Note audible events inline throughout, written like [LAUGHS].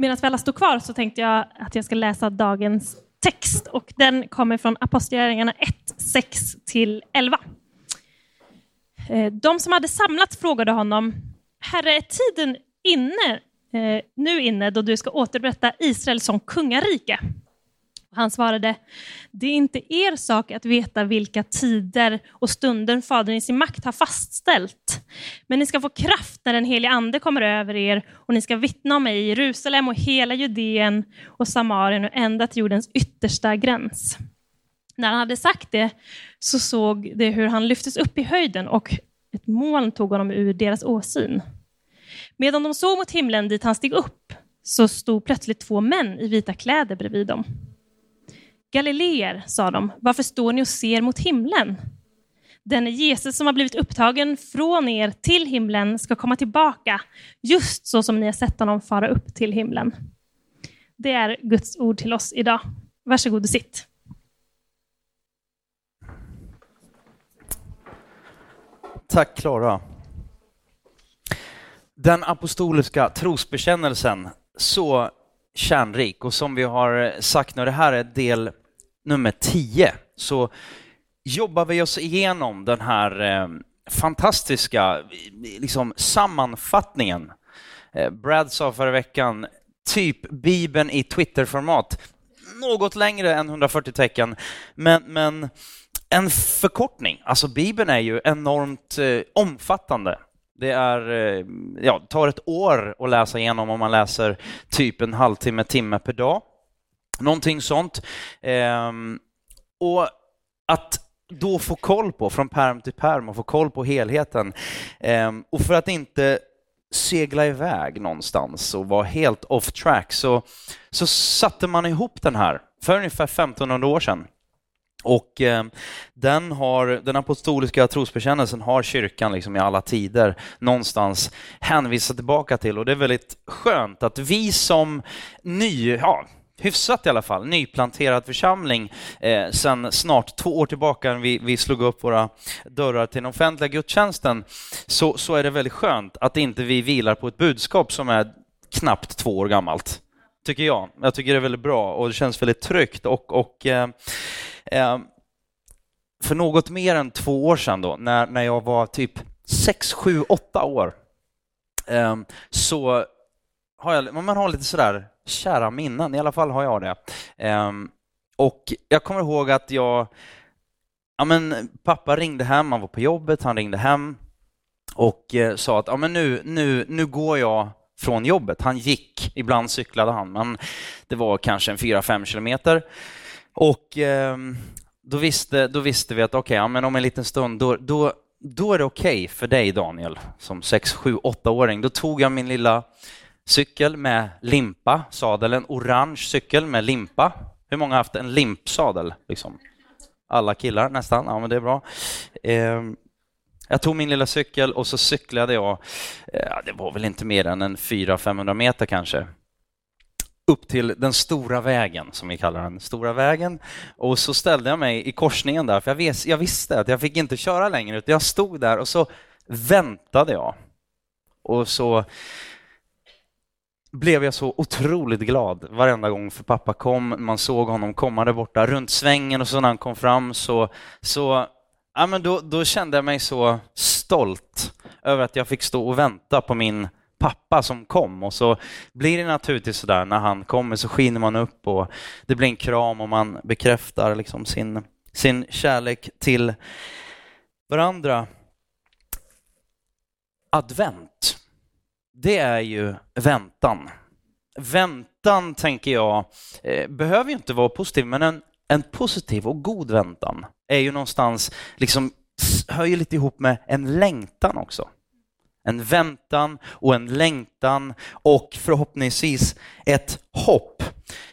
medan vi alla står kvar så tänkte jag att jag ska läsa dagens text och den kommer från Apostlagärningarna 1, 6-11. Eh, de som hade samlats frågade honom, Herre, är tiden inne, eh, nu inne då du ska återupprätta Israel som kungarike? Han svarade, det är inte er sak att veta vilka tider och stunder Fadern i sin makt har fastställt. Men ni ska få kraft när den helige Ande kommer över er och ni ska vittna om mig i Jerusalem och hela Judeen och Samarien och ända till jordens yttersta gräns. När han hade sagt det så såg de hur han lyftes upp i höjden och ett moln tog honom ur deras åsyn. Medan de såg mot himlen dit han steg upp så stod plötsligt två män i vita kläder bredvid dem. Galileer, sa de, varför står ni och ser mot himlen? Den Jesus som har blivit upptagen från er till himlen ska komma tillbaka, just så som ni har sett honom fara upp till himlen. Det är Guds ord till oss idag. Varsågod och sitt. Tack Klara. Den apostoliska trosbekännelsen, så kärnrik och som vi har sagt nu, det här är del nummer 10 så jobbar vi oss igenom den här eh, fantastiska liksom, sammanfattningen. Eh, Brad sa förra veckan, typ Bibeln i Twitter-format. Något längre än 140 tecken, men, men en förkortning. Alltså Bibeln är ju enormt eh, omfattande. Det är, eh, ja, tar ett år att läsa igenom om man läser typ en halvtimme, timme per dag. Någonting sånt. Ehm, och att då få koll på, från perm till perm, och få koll på helheten. Ehm, och för att inte segla iväg någonstans och vara helt off track så, så satte man ihop den här för ungefär 1500 år sedan. Och eh, den, har, den apostoliska trosbekännelsen har kyrkan liksom i alla tider någonstans hänvisat tillbaka till och det är väldigt skönt att vi som ny, ja, hyfsat i alla fall, nyplanterad församling eh, sen snart två år tillbaka när vi, vi slog upp våra dörrar till den offentliga gudstjänsten så, så är det väldigt skönt att inte vi vilar på ett budskap som är knappt två år gammalt. Tycker jag. Jag tycker det är väldigt bra och det känns väldigt tryggt och, och eh, Eh, för något mer än två år sedan då, när, när jag var typ sex, sju, åtta år, eh, så har jag, man har lite sådär kära minnen, i alla fall har jag det. Eh, och jag kommer ihåg att jag, ja men pappa ringde hem, han var på jobbet, han ringde hem och eh, sa att ja men nu, nu, nu går jag från jobbet. Han gick, ibland cyklade han, men det var kanske en 4-5 kilometer. Och eh, då, visste, då visste vi att okej, okay, ja, men om en liten stund, då, då, då är det okej okay för dig Daniel, som 6, 7, 8-åring. Då tog jag min lilla cykel med limpa, sadel, en orange cykel med limpa. Hur många har haft en limpsadel? Liksom? Alla killar nästan, ja men det är bra. Eh, jag tog min lilla cykel och så cyklade jag, eh, det var väl inte mer än en 400-500 meter kanske, upp till den stora vägen, som vi kallar den, stora vägen. Och så ställde jag mig i korsningen där, för jag, vis, jag visste att jag fick inte köra längre, utan jag stod där och så väntade jag. Och så blev jag så otroligt glad varenda gång för pappa kom. Man såg honom komma där borta runt svängen och så när han kom fram så, så ja, men då, då kände jag mig så stolt över att jag fick stå och vänta på min pappa som kom och så blir det naturligtvis sådär när han kommer så skiner man upp och det blir en kram och man bekräftar liksom sin, sin kärlek till varandra. Advent det är ju väntan. Väntan, tänker jag, eh, behöver ju inte vara positiv, men en, en positiv och god väntan är ju någonstans, liksom, hör ju lite ihop med en längtan också. En väntan och en längtan och förhoppningsvis ett hopp.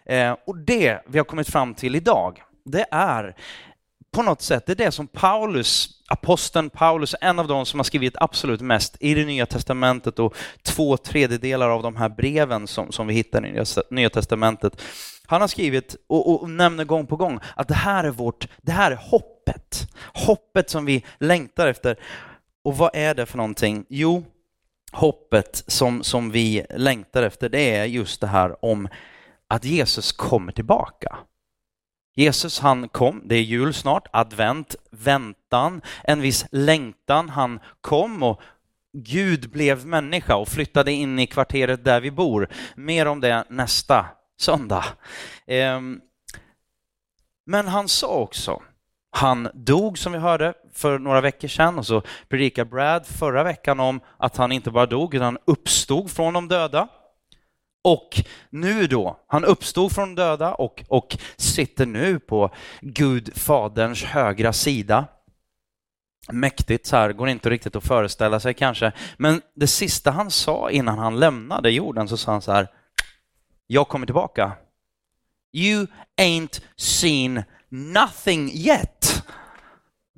Eh, och det vi har kommit fram till idag, det är på något sätt, det är det som Paulus, aposteln Paulus, en av de som har skrivit absolut mest i det nya testamentet och två tredjedelar av de här breven som, som vi hittar i nya testamentet. Han har skrivit och, och nämner gång på gång att det här är vårt, det här är hoppet. Hoppet som vi längtar efter. Och vad är det för någonting? Jo, hoppet som, som vi längtar efter, det är just det här om att Jesus kommer tillbaka. Jesus han kom, det är jul snart, advent, väntan, en viss längtan. Han kom och Gud blev människa och flyttade in i kvarteret där vi bor. Mer om det nästa söndag. Ehm, men han sa också, han dog som vi hörde för några veckor sedan och så predikade Brad förra veckan om att han inte bara dog utan uppstod från de döda. Och nu då, han uppstod från de döda och, och sitter nu på Gud Faderns högra sida. Mäktigt så här, går inte riktigt att föreställa sig kanske. Men det sista han sa innan han lämnade jorden så sa han så här, jag kommer tillbaka. You ain't seen nothing yet.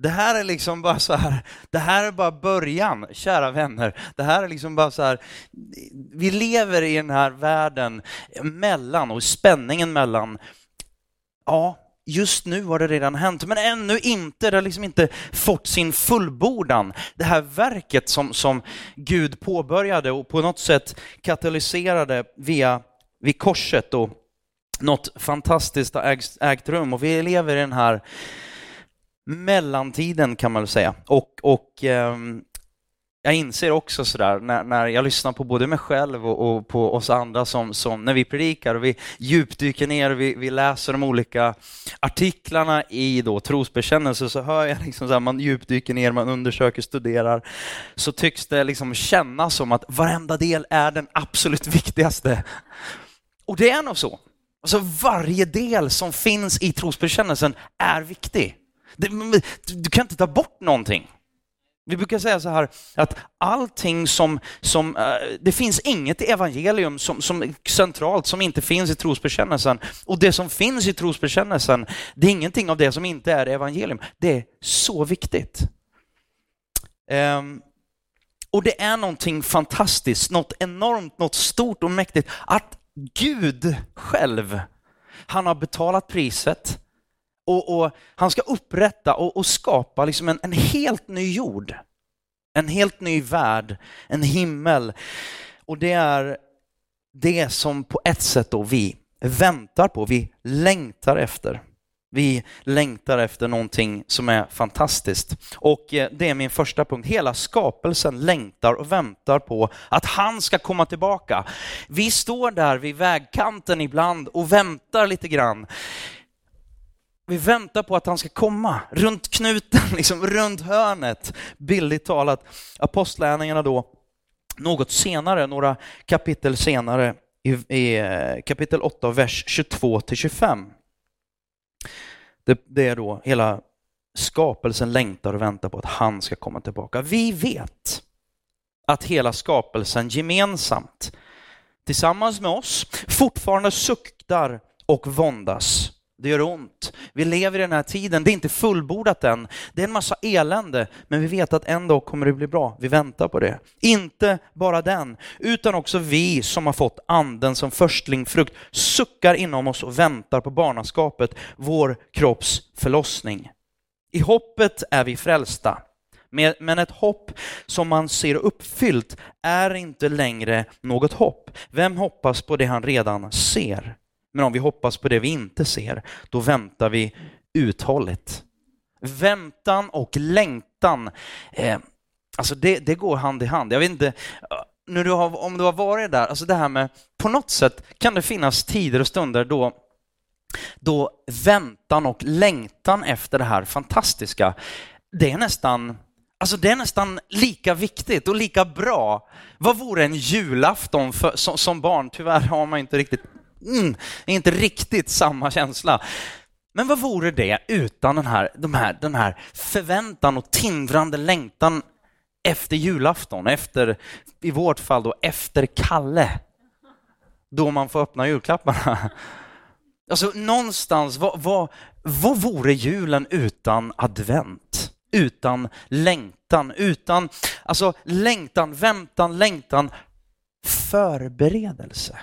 Det här är liksom bara så här, det här är bara början, kära vänner. Det här är liksom bara så här, vi lever i den här världen mellan och spänningen mellan, ja, just nu har det redan hänt, men ännu inte, det har liksom inte fått sin fullbordan. Det här verket som, som Gud påbörjade och på något sätt katalyserade via, vid korset och något fantastiskt har ägt, ägt rum och vi lever i den här mellantiden kan man väl säga. Och, och eh, jag inser också sådär när, när jag lyssnar på både mig själv och, och, på oss andra som, som när vi predikar och vi djupdyker ner och vi, vi läser de olika artiklarna i då trosbekännelse så hör jag liksom så här, man djupdyker ner, man undersöker, studerar, så tycks det liksom kännas som att varenda del är den absolut [LAUGHS] viktigaste. Och det är nog så. Alltså varje del som finns i trosbekännelsen är viktig. Du kan inte ta bort någonting. Vi brukar säga så här att allting som, som eh, det finns inget evangelium som, som centralt som inte finns i trosbekännelsen. Och det som finns i trosbekännelsen, det är ingenting av det som inte är evangelium. Det är så viktigt. Um, och det är någonting fantastiskt, något enormt, något stort och mäktigt att Gud själv, han har betalat priset och, och han ska upprätta och, och skapa liksom en, en, helt ny jord. En helt ny värld, en himmel. Och det är det som på ett sätt då vi väntar på, vi längtar efter. Vi längtar efter någonting som är fantastiskt. Och eh, det är min första punkt. Hela skapelsen längtar och väntar på att han ska komma tillbaka. Vi står där vid vägkanten ibland och väntar lite grann. Vi väntar på att han ska komma runt knuten, [LAUGHS] liksom runt hörnet, bildligt talat. Apostlärningarna då, något senare, några kapitel senare, i, i eh, kapitel 8, vers 22 till 25. Det, det är då hela skapelsen längtar och väntar på att han ska komma tillbaka. Vi vet att hela skapelsen gemensamt, tillsammans med oss, fortfarande suktar och våndas det gör ont. Vi lever i den här tiden, det är inte fullbordat än. Det är en massa elände, men vi vet att en dag kommer det bli bra. Vi väntar på det. Inte bara den, utan också vi som har fått anden som förstlingfrukt suckar inom oss och väntar på barnaskapet, vår kropps förlossning. I hoppet är vi frälsta. Men ett hopp som man ser uppfyllt är inte längre något hopp. Vem hoppas på det han redan ser? Men om vi hoppas på det vi inte ser, då väntar vi uthålligt. Väntan och längtan, eh, alltså det, det, går hand i hand. Jag vet inte, eh, nu du har, om du har varit där, alltså det här med, på något sätt kan det finnas tider och stunder då, då väntan och längtan efter det här fantastiska, det är nästan Alltså det är nästan lika viktigt och lika bra. Vad vore en julafton för, som, som barn? Tyvärr har man inte riktigt mm, inte riktigt samma känsla. Men vad vore det utan den här, de här, den här förväntan och tindrande längtan efter julafton, efter, i vårt fall då, efter Kalle, då man får öppna julklapparna. Alltså någonstans, vad, vad, vad vore julen utan advent? Utan längtan, utan, alltså längtan, väntan, längtan, förberedelse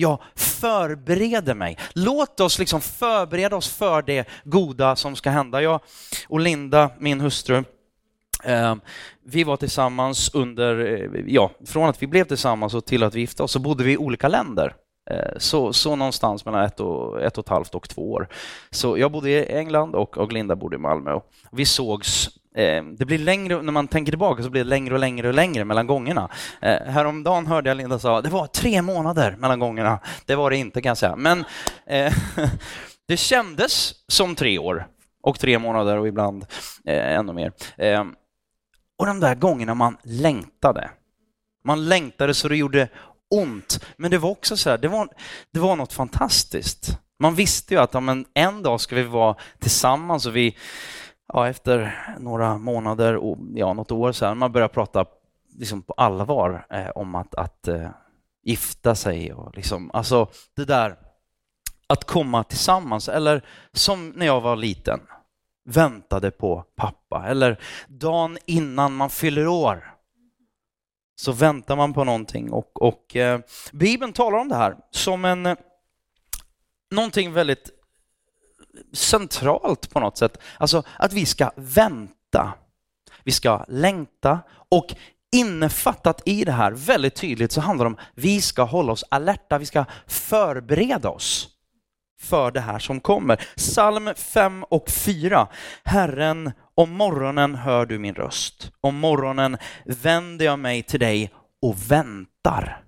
jag förbereder mig. Låt oss liksom förbereda oss för det goda som ska hända. Jag och Linda, min hustru, Eh, vi var tillsammans under, eh, ja, från att vi blev tillsammans och till att vi gifte oss så bodde vi i olika länder. Eh, så, så någonstans mellan ett och, ett och ett halvt och två år. Så jag bodde i England och, och Linda bodde i Malmö. Vi sågs Eh, det blir längre, när man tänker tillbaka så blir det längre och längre och längre mellan gångerna. Eh, häromdagen hörde jag Linda säga det var tre månader mellan gångerna. Det var det inte kan jag säga. Men eh, [LAUGHS] det kändes som tre år och tre månader och ibland eh, ännu mer. Eh, och de där gångerna man längtade. Man längtade så det gjorde ont. Men det var också så här, det var, det var något fantastiskt. Man visste ju att ja, men en dag ska vi vara tillsammans och vi, ja, efter några månader och ja, något år sedan, man börjar prata liksom på allvar eh, om att, att eh, gifta sig och liksom, alltså det där att komma tillsammans. Eller som när jag var liten, väntade på pappa. Eller dagen innan man fyller år så väntar man på någonting. Och, och eh, Bibeln talar om det här som en, eh, någonting väldigt centralt på något sätt. Alltså att vi ska vänta. Vi ska längta och innefattat i det här väldigt tydligt så handlar det om att vi ska hålla oss alerta, vi ska förbereda oss för det här som kommer. Psalm 5 och 4. Herren, om morgonen hör du min röst. Om morgonen vänder jag mig till dig och väntar.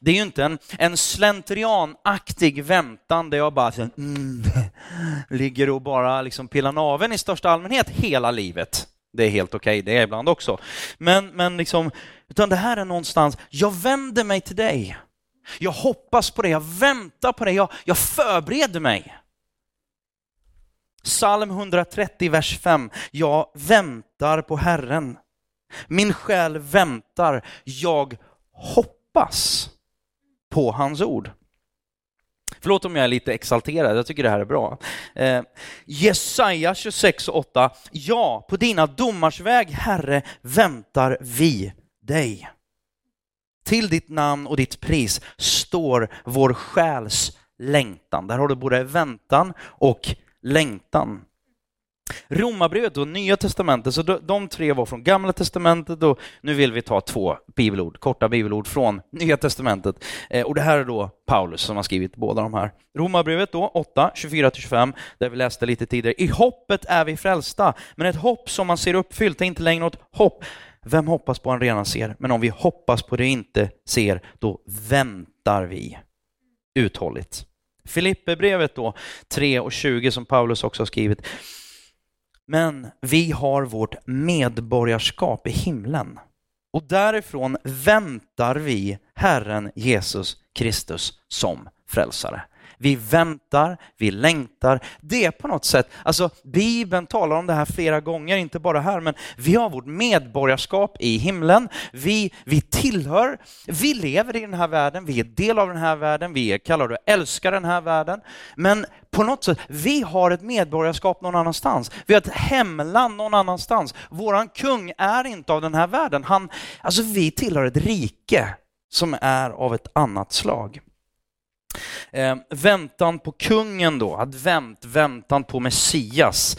Det är ju inte en, en slentrianaktig väntan där jag bara mm, [LAUGHS] ligger och bara liksom pillar naven i största allmänhet hela livet. Det är helt okej, okay, det är ibland också. Men, men liksom, utan det här är någonstans, jag vänder mig till dig. Jag hoppas på det, jag väntar på det, jag, jag förbereder mig. Psalm 130, vers 5. Jag väntar på Herren. Min själ väntar, jag hoppas på hans ord. Förlåt om jag är lite exalterad, jag tycker det här är bra. Eh, Jesaja 26 och 8. Ja, på dina domars väg, Herre, väntar vi dig. Till ditt namn och ditt pris står vår själs längtan. Där har du både väntan och längtan. Romarbrevet och Nya Testamentet, så de tre var från Gamla Testamentet och nu vill vi ta två bibelord, korta bibelord från [LAUGHS] Nya Testamentet. Eh, och det här är då Paulus som har skrivit båda de här. Romarbrevet då, 8, 24-25, där vi läste lite tidigare. I hoppet är vi frälsta, men ett hopp som man ser uppfyllt är inte längre något hopp. Vem hoppas på en redan ser? Men om vi hoppas på det inte ser, då väntar vi uthålligt. Filipperbrevet då, 3 och 20 som Paulus också har skrivit. Men vi har vårt medborgarskap i himlen och därifrån väntar vi Herren Jesus Kristus som frälsare. Vi väntar, vi längtar. Det är på något sätt, alltså Bibeln talar om det här flera gånger, inte bara här, men vi har vårt medborgarskap i himlen. Vi, vi tillhör, vi lever i den här världen, vi är del av den här världen, vi är kallade att älska den här världen. Men på något sätt, vi har ett medborgarskap någon annanstans. Vi har ett hemland någon annanstans. Våran kung är inte av den här världen. Han, alltså vi tillhör ett rike som är av ett annat slag. Eh, väntan på kungen då, advent, väntan på Messias.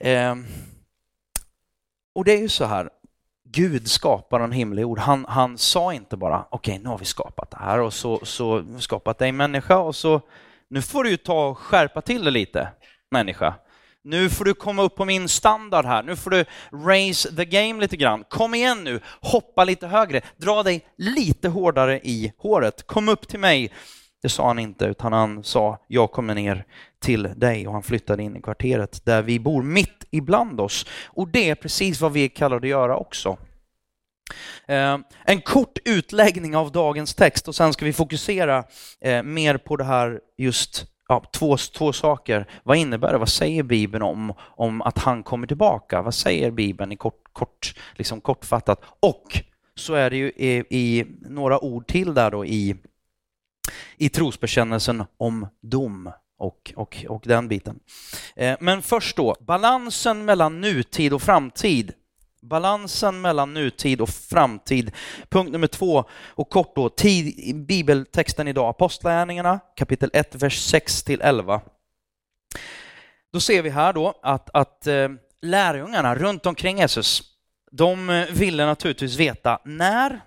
Eh, och det är ju så här, Gud skapar en himmel jord. Han, han sa inte bara okej, okay, nu har vi skapat det här och så, så skapat dig människa och så nu får du ju ta och skärpa till det lite, människa. Nu får du komma upp på min standard här. Nu får du raise the game lite grann. Kom igen nu, hoppa lite högre, dra dig lite hårdare i håret. Kom upp till mig. Det sa han inte, utan han sa jag kommer ner till dig och han flyttade in i kvarteret där vi bor mitt ibland oss. Och det är precis vad vi är kallade att göra också. Eh, en kort utläggning av dagens text och sen ska vi fokusera eh, mer på det här just ja, två, två saker. Vad innebär det? Vad säger Bibeln om, om att han kommer tillbaka? Vad säger Bibeln i kort, kort, liksom kortfattat? Och så är det ju i, i några ord till där då i, i trosbekännelsen om dom och, och, och den biten. Eh, men först då, balansen mellan nutid och framtid. Balansen mellan nutid och framtid. Punkt nummer två, och kort då, tid, bibeltexten idag, Apostlagärningarna kapitel 1, vers 6 till 11. Då ser vi här då att, att eh, lärjungarna runt omkring Jesus, de eh, ville naturligtvis veta när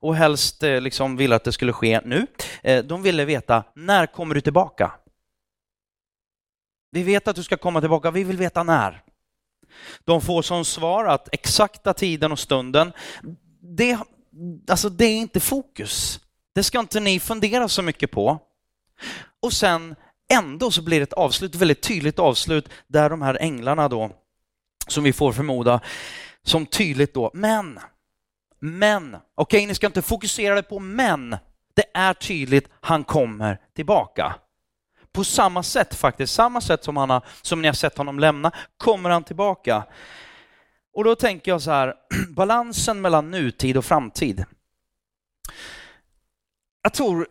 och helst eh, liksom ville att det skulle ske nu. Eh, de ville veta när kommer du tillbaka? Vi vet att du ska komma tillbaka, vi vill veta när. De får som svar att exakta tiden och stunden, det, alltså det är inte fokus. Det ska inte ni fundera så mycket på. Och sen ändå så blir det ett avslut, ett väldigt tydligt avslut där de här änglarna då, som vi får förmoda, som tydligt då, men, men, okej okay, ni ska inte fokusera det på men, det är tydligt, han kommer tillbaka. På samma sätt faktiskt, samma sätt som, han har, som ni har sett honom lämna, kommer han tillbaka. Och då tänker jag så här, [CLEARS THROAT] balansen mellan nutid och framtid. Jag tror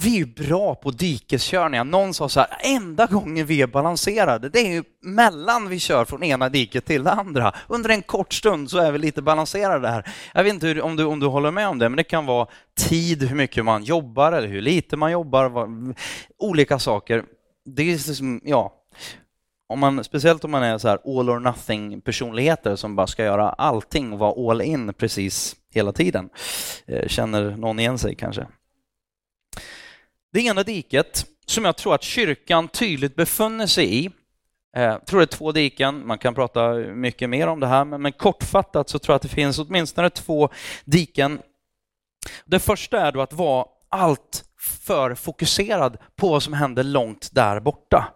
vi är ju bra på dikeskörningar. Någon sa så här, enda gången vi är balanserade, det är ju mellan vi kör från ena diket till det andra. Under en kort stund så är vi lite balanserade här. Jag vet inte hur, om, du, om du håller med om det, men det kan vara tid, hur mycket man jobbar eller hur lite man jobbar, vad, olika saker. Det är liksom, ja, om man, speciellt om man är så här all or nothing personligheter som bara ska göra allting och vara all in precis hela tiden. Eh, känner någon igen sig kanske? Det ena diket som jag tror att kyrkan tydligt befunner sig i, jag tror det är två diken, man kan prata mycket mer om det här, men kortfattat så tror jag att det finns åtminstone två diken. Det första är då att vara allt för fokuserad på vad som händer långt där borta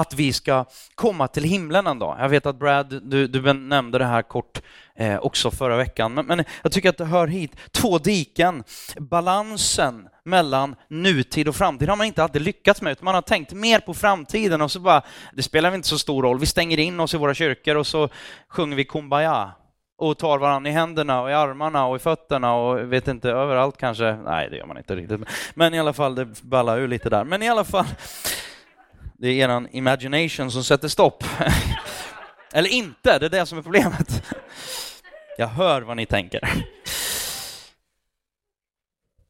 att vi ska komma till himlen en dag. Jag vet att Brad, du, du nämnde det här kort eh, också förra veckan, men, men, jag tycker att det hör hit. Två diken, balansen mellan nutid och framtid har man inte alltid lyckats med, utan man har tänkt mer på framtiden och så bara, det spelar inte så stor roll, vi stänger in oss i våra kyrkor och så sjunger vi Kumbaya och tar varandra i händerna och i armarna och i fötterna och vet inte, överallt kanske. Nej, det gör man inte riktigt. Men i alla fall, det ballar ur lite där. Men i alla fall, det är eran imagination som sätter stopp. [LAUGHS] Eller inte, det är det som är problemet. Jag hör vad ni tänker.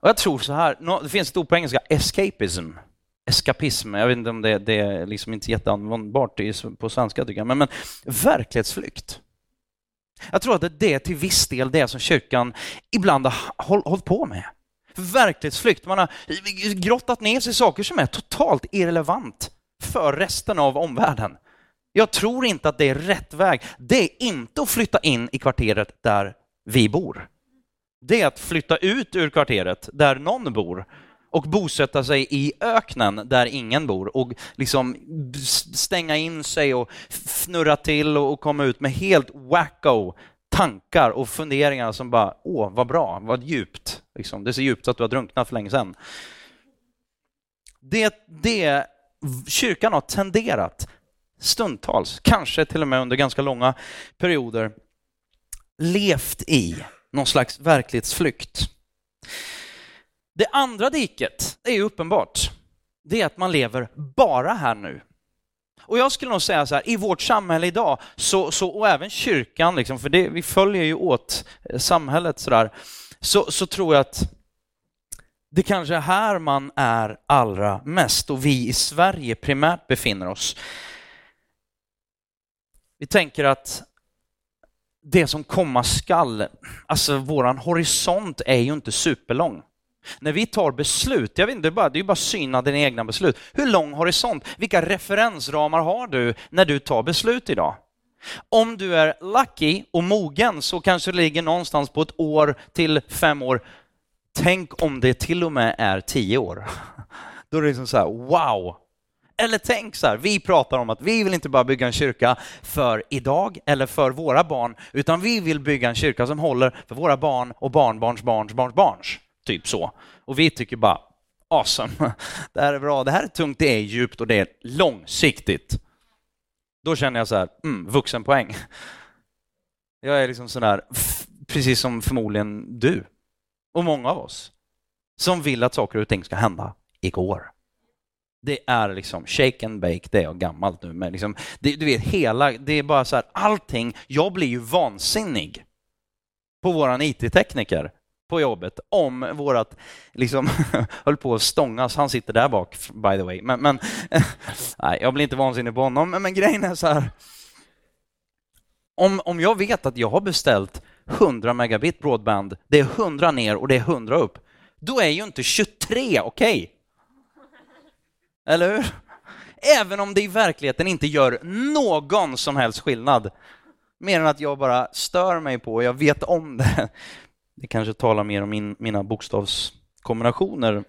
Och jag tror så här, det finns ett ord på engelska, escapism. Eskapism, jag vet inte om det, det är liksom inte jätteanvändbart på svenska tycker jag, men, men verklighetsflykt. Jag tror att det är det till viss del det som kyrkan ibland har hållit på med. Verklighetsflykt, man har grottat ner sig i saker som är totalt irrelevant för resten av omvärlden. Jag tror inte att det är rätt väg. Det är inte att flytta in i kvarteret där vi bor. Det är att flytta ut ur kvarteret där någon bor och bosätta sig i öknen där ingen bor och liksom stänga in sig och fnurra till och komma ut med helt wacko tankar och funderingar som bara, åh, vad bra, vad djupt. Liksom, det är så djupt att du har drunknat för länge sedan. Det, det kyrkan har tenderat stundtals, kanske till och med under ganska långa perioder, levt i någon slags verklighetsflykt. Det andra diket är uppenbart. Det är att man lever bara här nu. Och jag skulle nog säga så här, i vårt samhälle idag, så, så, och även kyrkan, liksom, för det, vi följer ju åt eh, samhället sådär, så, så tror jag att det kanske är här man är allra mest och vi i Sverige primärt befinner oss. Vi tänker att det som komma skall, alltså våran horisont är ju inte superlång. När vi tar beslut, jag vet inte, det är bara, det är bara syna dina egna beslut. Hur lång horisont, vilka referensramar har du när du tar beslut idag? Om du är lucky och mogen så kanske det ligger någonstans på ett år till fem år Tänk om det till och med är tio år. Då är det liksom så här, wow! Eller tänk så här, vi pratar om att vi vill inte bara bygga en kyrka för idag eller för våra barn, utan vi vill bygga en kyrka som håller för våra barn och barnbarns barns barns barns. Typ så. Och vi tycker bara, awesome, [LAUGHS] det här är bra, det här är tungt, det är djupt och det är långsiktigt. Då känner jag så här, mm, vuxenpoäng. Jag är liksom sån där, precis som förmodligen du och många av oss som vill att saker och ting ska hända igår. Det är liksom shake and bake, det är jag gammalt nu, men liksom, det, du vet hela, det är bara så här, allting, jag blir ju vansinnig på våran IT-tekniker på jobbet om vårat, liksom, [LAUGHS] höll på att stångas, han sitter där bak by the way, men, men [LAUGHS] nej, jag blir inte vansinnig på honom, men, men grejen är så här, Om, om jag vet att jag har beställt 100 megabit broadband, det är 100 ner och det är 100 upp, då är ju inte 23 okej. Okay. Eller hur? Även om det i verkligheten inte gör någon som helst skillnad. Mer än att jag bara stör mig på, och jag vet om det. Det kanske talar mer om min, mina bokstavskombinationer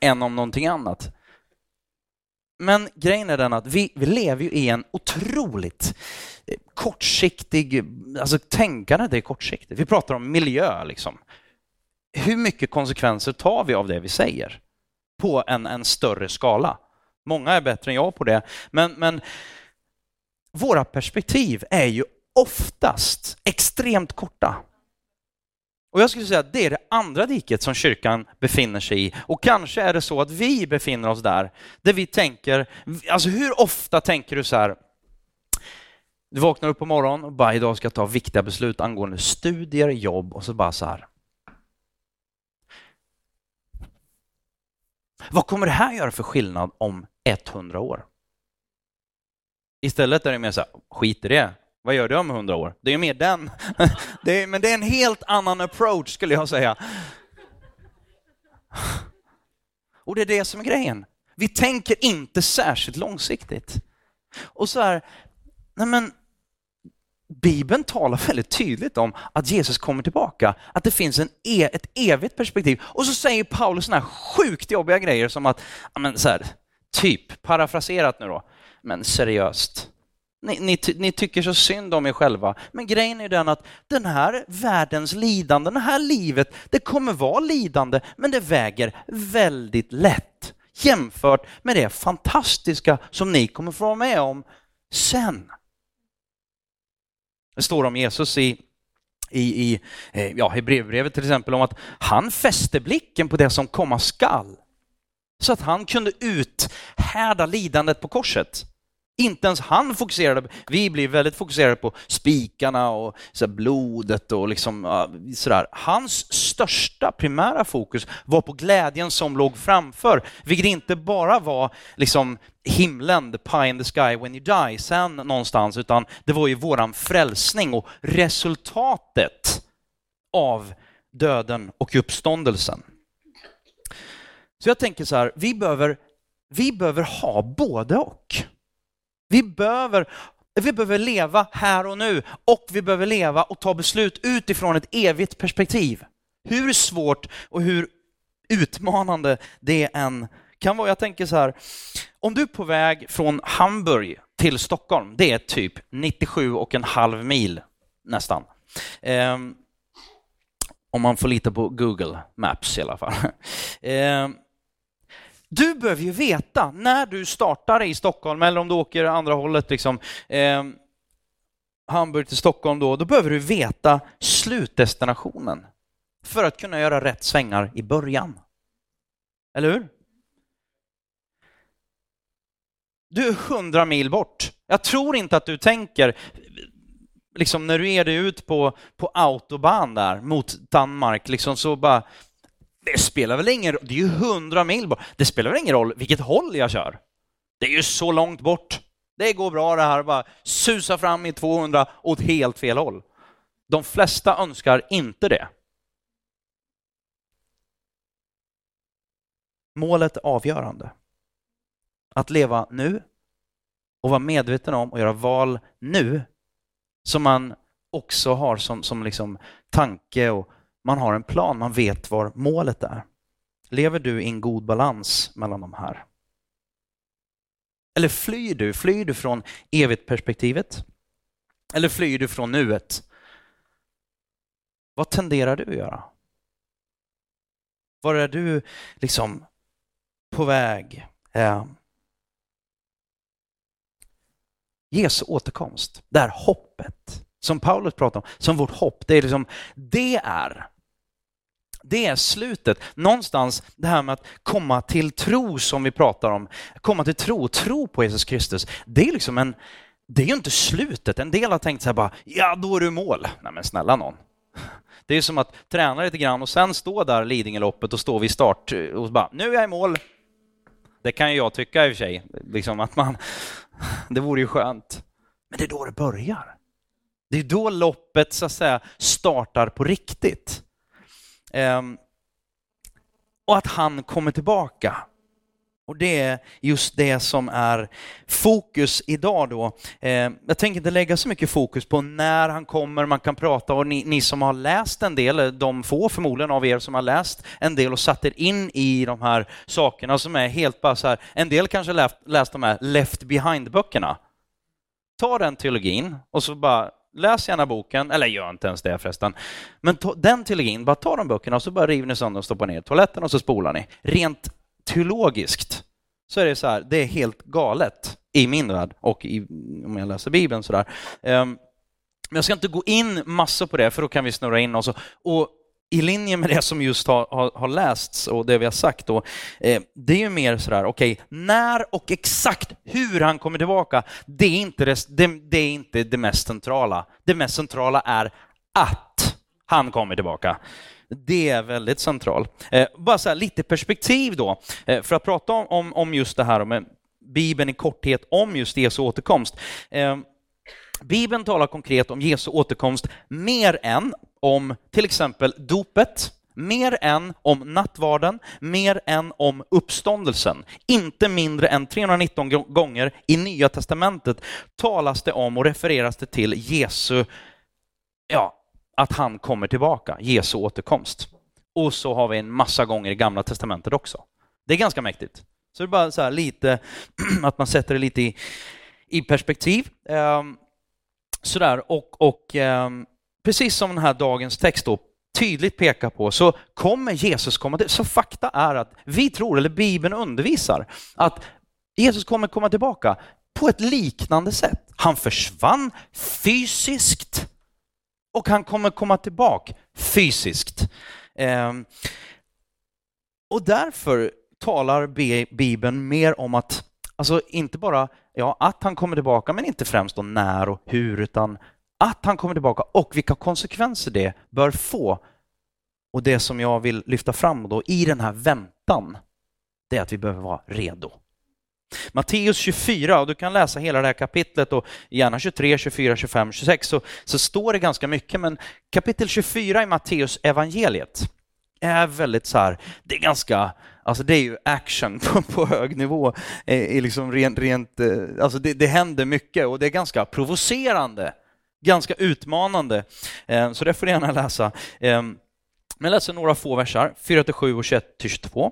än om någonting annat. Men grejen är den att vi, vi lever ju i en otroligt eh, kortsiktig, alltså tänkandet är kortsiktigt. Vi pratar om miljö liksom. Hur mycket konsekvenser tar vi av det vi säger? På en, en större skala. Många är bättre än jag på det, men, men våra perspektiv är ju oftast extremt korta. Och jag skulle säga att det är det andra diket som kyrkan befinner sig i. Och kanske är det så att vi befinner oss där, där vi tänker, alltså hur ofta tänker du så här, du vaknar upp på morgonen och bara idag ska jag ta viktiga beslut angående studier, jobb och så bara så här. Vad kommer det här göra för skillnad om 100 år? Istället är det mer så här, skit i det, vad gör du om 100 år? Det är mer den. [LAUGHS] Det är, men det är en helt annan approach skulle jag säga. [LAUGHS] Och det är det som är grejen. Vi tänker inte särskilt långsiktigt. Och så här, nej men, Bibeln talar väldigt tydligt om att Jesus kommer tillbaka, att det finns en e ett evigt perspektiv. Och så säger Paulus sådana här sjukt jobbiga grejer som att, men så här, typ, parafraserat nu då, men seriöst, ni, ni, ni, tycker så synd om er själva. Men grejen är den att den här världens lidande, det här livet, det kommer vara lidande, men det väger väldigt lätt jämfört med det fantastiska som ni kommer få vara med om sen. Det står om Jesus i, i, i eh, ja, brevbrevet till exempel om att han fäste blicken på det som komma skall. Så att han kunde uthärda lidandet på korset. Inte ens han fokuserade, vi blir väldigt fokuserade på spikarna och så blodet och liksom sådär. Hans största primära fokus var på glädjen som låg framför, vilket inte bara var liksom himlen, the pie in the sky when you die, sen någonstans, utan det var ju våran frälsning och resultatet av döden och uppståndelsen. Så jag tänker så här, vi behöver, vi behöver ha både och. Vi behöver, vi behöver leva här och nu och vi behöver leva och ta beslut utifrån ett evigt perspektiv. Hur svårt och hur utmanande det än kan vara. Jag tänker så här, om du är på väg från Hamburg till Stockholm, det är typ 97 och en halv mil nästan. Ehm, om man får lita på Google Maps i alla fall. Ehm, du behöver ju veta när du startar i Stockholm eller om du åker andra hållet, liksom, eh, Hamburg till Stockholm då, då behöver du veta slutdestinationen för att kunna göra rätt svängar i början. Eller hur? Du är hundra mil bort. Jag tror inte att du tänker, liksom när du ger dig ut på, på autobahn där mot Danmark, liksom så bara, det spelar väl ingen roll, det är ju hundra mil bort. Det spelar väl ingen roll vilket håll jag kör? Det är ju så långt bort. Det går bra det här, bara susa fram i 200 åt helt fel håll. De flesta önskar inte det. Målet är avgörande. Att leva nu och vara medveten om och göra val nu som man också har som, som liksom tanke och man har en plan, man vet var målet är. Lever du i en god balans mellan de här? Eller flyr du? Flyr du från evigt perspektivet? Eller flyr du från nuet? Vad tenderar du att göra? Var är du liksom på väg? Eh, Jesu återkomst, det här hoppet som Paulus pratar om, som vårt hopp, det är liksom, det är det är slutet. Någonstans det här med att komma till tro som vi pratar om, komma till tro, tro på Jesus Kristus, det är liksom en, det är ju inte slutet. En del har tänkt så här bara, ja då är du i mål. Nej men snälla någon. Det är som att träna lite grann och sen stå där Lidingöloppet och stå vid start och bara, nu är jag i mål. Det kan ju jag tycka i och för sig, liksom att man, det vore ju skönt. Men det är då det börjar. Det är då loppet så att säga startar på riktigt. Ehm, och att han kommer tillbaka. Och det är just det som är fokus idag då. Ehm, jag tänker inte lägga så mycket fokus på när han kommer, man kan prata och ni, ni, som har läst en del, de få förmodligen av er som har läst en del och satt er in i de här sakerna som är helt bara så här, en del kanske läst, läst de här left behind-böckerna. Ta den teologin och så bara läs gärna boken, eller gör inte ens det förresten. Men ta, den teologin, bara ta de böckerna och så bara river ni sönder och stoppar ner i toaletten och så spolar ni. Rent teologiskt så är det så här, det är helt galet i min värld och i, om jag läser Bibeln sådär. Um, ehm, men jag ska inte gå in massor på det, för då kan vi snurra in oss. Och, och i linje med det som just har, har, har lästs och det vi har sagt då, eh, det är ju mer sådär, okej, okay, när och exakt hur han kommer tillbaka, det är, inte det, det, det är inte det mest centrala. Det mest centrala är att han kommer tillbaka. Det är väldigt centralt. Eh, bara så här, lite perspektiv då, eh, för att prata om, om just det här med Bibeln i korthet om just Jesu återkomst. Eh, Bibeln talar konkret om Jesu återkomst mer än om till exempel dopet, mer än om nattvarden, mer än om uppståndelsen. Inte mindre än 319 gånger i Nya Testamentet talas det om och refereras det till Jesu ja, att han kommer tillbaka, Jesu återkomst. Och så har vi en massa gånger i Gamla Testamentet också. Det är ganska mäktigt. Så det är bara så här lite, [CLEARS THROAT] att man sätter det lite i, i perspektiv. Um, sådär, och, och um, precis som den här dagens text då tydligt pekar på så kommer Jesus komma till, så fakta är att vi tror, eller Bibeln undervisar, att Jesus kommer komma tillbaka på ett liknande sätt. Han försvann fysiskt och han kommer komma tillbaka fysiskt. Ehm, och därför talar Bibeln mer om att, alltså inte bara ja, att han kommer tillbaka, men inte främst då när och hur, utan att han kommer tillbaka och vilka konsekvenser det bör få. Och det som jag vill lyfta fram då i den här väntan, det är att vi behöver vara redo. Matteus 24, och du kan läsa hela det här kapitlet och gärna 23, 24, 25, 26 så, så står det ganska mycket, men kapitel 24 i Matteus evangeliet är väldigt så här, det är ganska, alltså det är ju action [LAUGHS] på, på hög nivå, Eh, liksom rent, rent eh, alltså det, det händer mycket och det är ganska provocerande, ganska utmanande, eh, så det får ni gärna läsa. Ehm, men jag läser några få versar, 4-7 och 21-22.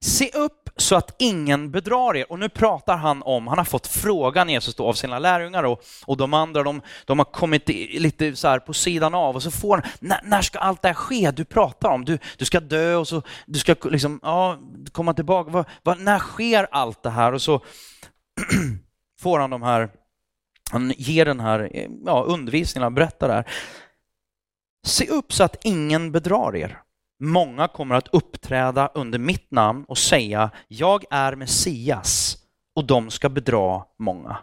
Se upp så att ingen bedrar er. Och nu pratar han om, han har fått frågan Jesus då av sina lärjungar och, och de andra, de, de har kommit lite så här på sidan av och så får han, när, när ska allt det här ske du pratar om? Du, du ska dö och så, du ska liksom, ja, komma tillbaka. Va, va, när sker allt det här? Och så [CLEARS THROAT] får han de här, han ger den här ja, undervisningen, han berättar det här. Se upp så att ingen bedrar er. Många kommer att uppträda under mitt namn och säga jag är Messias och de ska bedra många.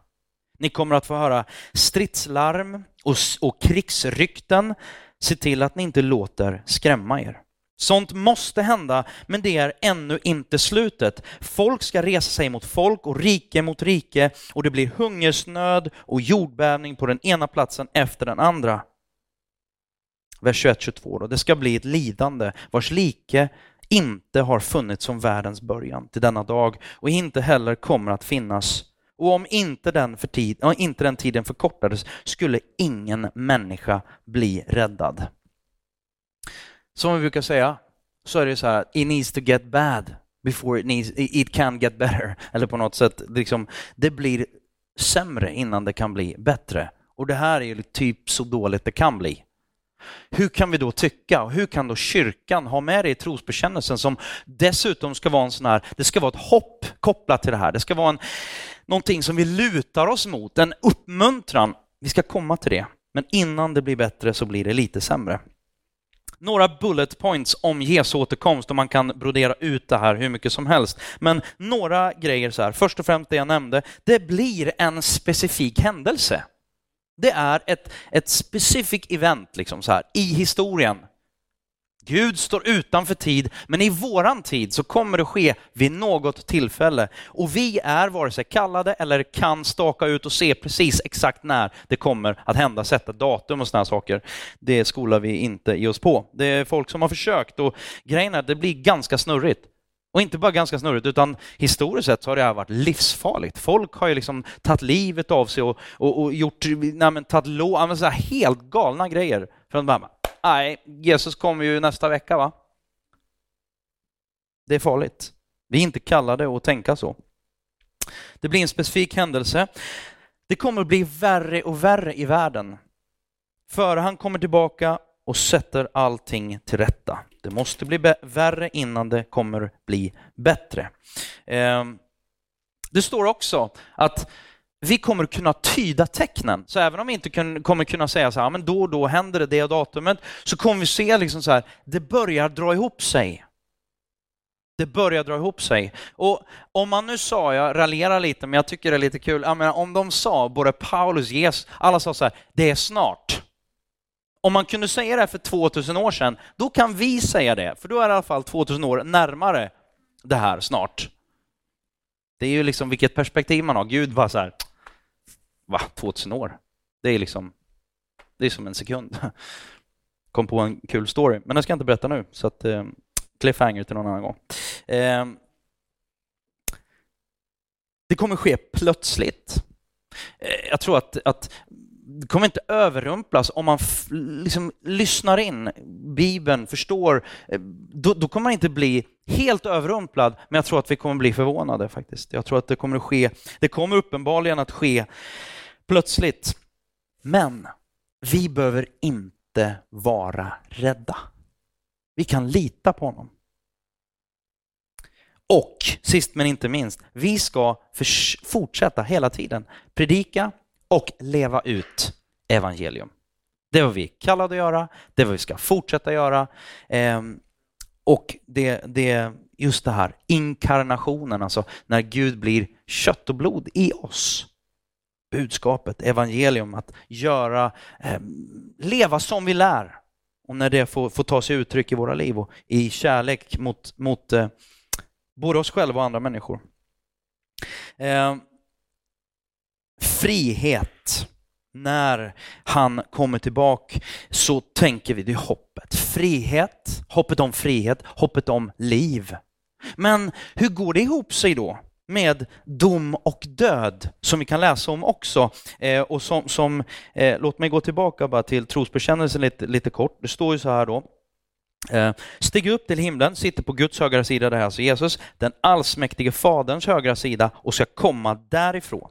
Ni kommer att få höra stridslarm och, och krigsrykten. Se till att ni inte låter skrämma er. Sånt måste hända, men det är ännu inte slutet. Folk ska resa sig mot folk och rike mot rike och det blir hungersnöd och jordbävning på den ena platsen efter den andra vers 21-22 Det ska bli ett lidande vars like inte har funnits som världens början till denna dag och inte heller kommer att finnas. Och om inte den, för tid, inte den tiden förkortades skulle ingen människa bli räddad. Som vi brukar säga så är det så här, it needs to get bad before it, needs, it can get better. Eller på något sätt, liksom, det blir sämre innan det kan bli bättre. Och det här är ju typ så dåligt det kan bli. Hur kan vi då tycka och hur kan då kyrkan ha med det i trosbekännelsen som dessutom ska vara en sån här, det ska vara ett hopp kopplat till det här. Det ska vara en, någonting som vi lutar oss mot, en uppmuntran. Vi ska komma till det, men innan det blir bättre så blir det lite sämre. Några bullet points om Jesu återkomst och man kan brodera ut det här hur mycket som helst. Men några grejer så här, först och främst det jag nämnde, det blir en specifik händelse. Det är ett, ett specific event liksom så här, i historien. Gud står utanför tid, men i våran tid så kommer det ske vid något tillfälle. Och vi är vare sig kallade eller kan staka ut och se precis exakt när det kommer att hända, sätta datum och sådana saker. Det skolar vi inte i oss på. Det är folk som har försökt och grejen är att det blir ganska snurrigt. Och inte bara ganska snurrigt, utan historiskt sett så har det här varit livsfarligt. Folk har ju liksom tagit livet av sig och, och, och gjort, nej men tagit lån, så helt galna grejer. För att bara, nej, Jesus kommer ju nästa vecka va? Det är farligt. Vi är inte kallade att tänka så. Det blir en specifik händelse. Det kommer att bli värre och värre i världen. Före han kommer tillbaka och sätter allting till rätta. Det måste bli värre innan det kommer bli bättre. Ehm, det står också att vi kommer kunna tyda tecknen. Så även om vi inte kommer kunna säga så här, men då och då händer det det datumet, så kommer vi se liksom så här, det börjar dra ihop sig. Det börjar dra ihop sig. Och om man nu sa, jag raljerar lite, men jag tycker det är lite kul, jag menar, om de sa, både Paulus, Jesus, alla sa så här, det är snart. Om man kunde säga det här för 2000 år sedan, då kan vi säga det, för då är det i alla fall 2000 år närmare det här snart. Det är ju liksom vilket perspektiv man har. Gud var så här, va, 2000 år? Det är liksom, det är som en sekund. [LAUGHS] Kom på en kul story, men den ska jag inte berätta nu, så att eh, cliffhanger till någon annan gång. Eh, det kommer ske plötsligt. Eh, jag tror att, att det kommer inte överrumplas om man liksom lyssnar in Bibeln, förstår. Eh, då, då, kommer man inte bli helt överrumplad, men jag tror att vi kommer bli förvånade faktiskt. Jag tror att det kommer att ske, det kommer uppenbarligen att ske plötsligt. Men vi behöver inte vara rädda. Vi kan lita på honom. Och sist men inte minst, vi ska fortsätta hela tiden predika och leva ut evangelium. Det är vad vi är kallade att göra, det är vad vi ska fortsätta göra. Ehm, och det, det just det här inkarnationen, alltså när Gud blir kött och blod i oss. Budskapet, evangelium, att göra, ehm, leva som vi lär. Och när det får, får ta sig uttryck i våra liv och i kärlek mot, mot eh, både oss själva och andra människor. Ehm, Frihet. När han kommer tillbaka så tänker vi, det är hoppet. Frihet, hoppet om frihet, hoppet om liv. Men hur går det ihop sig då med dom och död som vi kan läsa om också? Eh, och som, som eh, låt mig gå tillbaka bara till trosbekännelsen lite, lite kort. Det står ju så här då. Eh, Stig upp till himlen, sitter på Guds högra sida, det här alltså Jesus, den allsmäktige Faderns högra sida och ska komma därifrån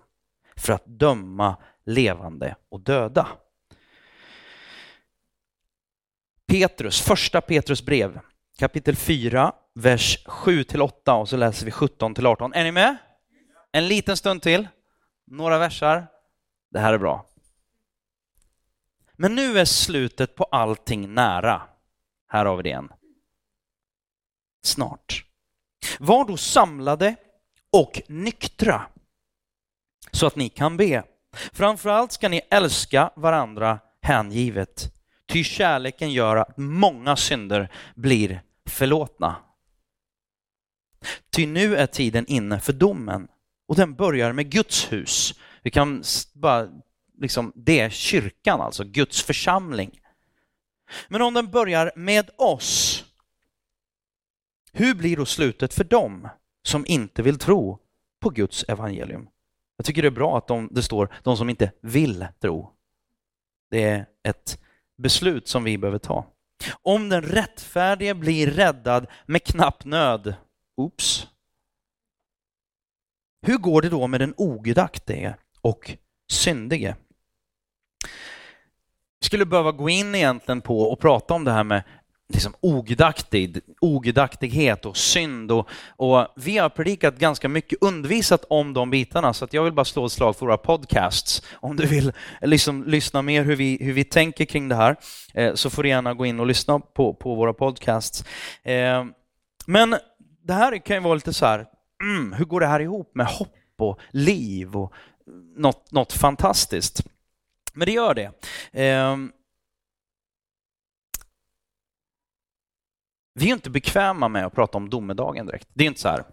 för att döma levande och döda. Petrus, första Petrus brev, kapitel 4, vers 7 till 8 och så läser vi 17 till 18. Är ni med? En liten stund till, några versar. Det här är bra. Men nu är slutet på allting nära. Här har vi det igen. Snart. Var då samlade och nyktra så att ni kan be. Framförallt ska ni älska varandra hängivet, ty kärleken gör att många synder blir förlåtna. Ty nu är tiden inne för domen och den börjar med Guds hus. Vi kan bara, liksom, det är kyrkan alltså, Guds församling. Men om den börjar med oss, hur blir då slutet för dem som inte vill tro på Guds evangelium? Jag tycker det är bra att de, det står de som inte vill tro. Det är ett beslut som vi behöver ta. Om den rättfärdige blir räddad med knapp nöd, oops. Hur går det då med den ogudaktige och syndige? Vi skulle behöva gå in egentligen på och prata om det här med liksom ogudaktig, ogudaktighet och synd. Och, och, vi har predikat ganska mycket, undervisat om de bitarna, så att jag vill bara slå ett slag för våra podcasts. Om du vill liksom lyssna mer hur vi, hur vi tänker kring det här, eh, så får du gärna gå in och lyssna på, på våra podcasts. Eh, men det här kan ju vara lite så här, mm, hur går det här ihop med hopp och liv och något, något fantastiskt? Men det gör det. Eh, Vi är inte bekväma med att prata om domedagen direkt. Det är inte så här,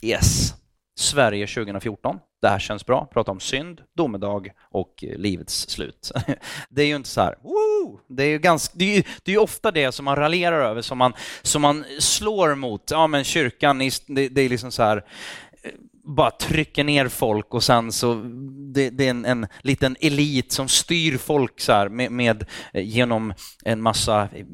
yes, Sverige 2014, det här känns bra, prata om synd, domedag och livets slut. [LAUGHS] Det är ju inte så här, woo! Det är ju ganska, det är, det är ofta det som man raljerar över, som man, som man slår mot. Ja, men kyrkan, det, det är liksom så här, bara trycker ner folk och sen så det, det är en, en, liten elit som styr folk så här med, med, eh, genom en massa eh,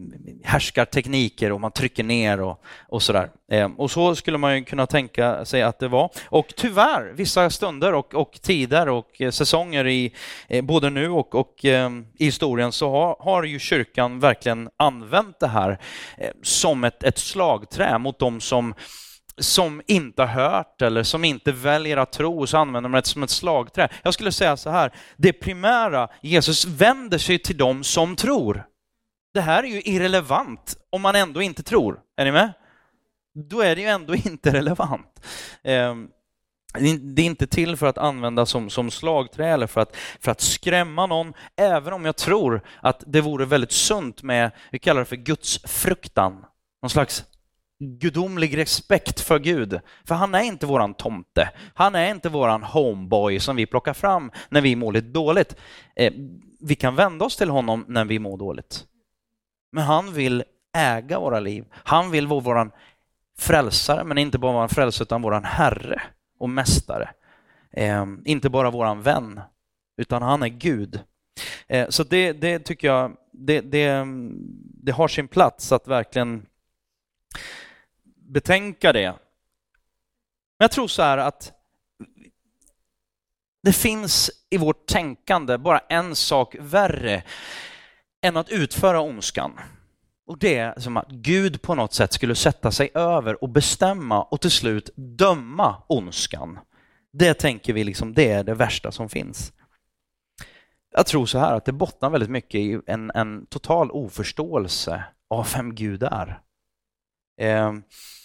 härskartekniker och man trycker ner och, och så där. Ehm, och så skulle man ju kunna tänka sig att det var. Och tyvärr, vissa stunder och, och tider och eh, säsonger i både nu och, och ehm, i historien så har, har ju kyrkan verkligen använt det här som ett, ett slagträ mot de som som inte har hört eller som inte väljer att tro, så använder man det som ett slagträ. Jag skulle säga så här, det primära, Jesus vänder sig till dem som tror. Det här är ju irrelevant om man ändå inte tror. Är ni med? Då är det ju ändå [LAUGHS] inte relevant. Ehm, det är inte till för att använda som, som slagträ eller för att, för att skrämma någon, även om jag tror att det vore väldigt sunt med, vi kallar det för Guds fruktan. Någon slags gudomlig respekt för Gud. För han är inte våran tomte. Han är inte våran homeboy som vi plockar fram när vi mår lite dåligt. Eh, vi kan vända oss till honom när vi mår dåligt. Men han vill äga våra liv. Han vill vara våran frälsare, men inte bara våran frälsare utan våran herre och mästare. Eh, inte bara våran vän, utan han är Gud. Eh, så det, det tycker jag, det, det, det har sin plats att verkligen betänka det. Men jag tror så här att det finns i vårt tänkande bara en sak värre än att utföra ondskan. Och det är som att Gud på något sätt skulle sätta sig över och bestämma och till slut döma ondskan. Det tänker vi liksom, det är det värsta som finns. Jag tror så här att det bottnar väldigt mycket i en, en total oförståelse av vem Gud är. Eh,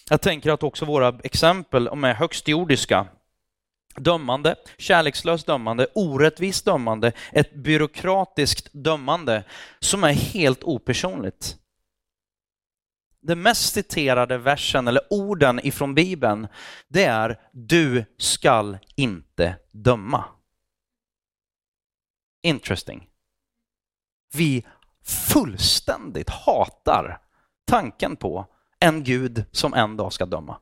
jag tänker att också våra exempel är högst jordiska. Dömande, kärlekslöst dömande, orättvist dömande, ett byråkratiskt dömande som är helt opersonligt. Den mest citerade versen eller orden ifrån Bibeln, det är du skall inte döma. Interesting. Vi fullständigt hatar tanken på en Gud som en dag ska döma.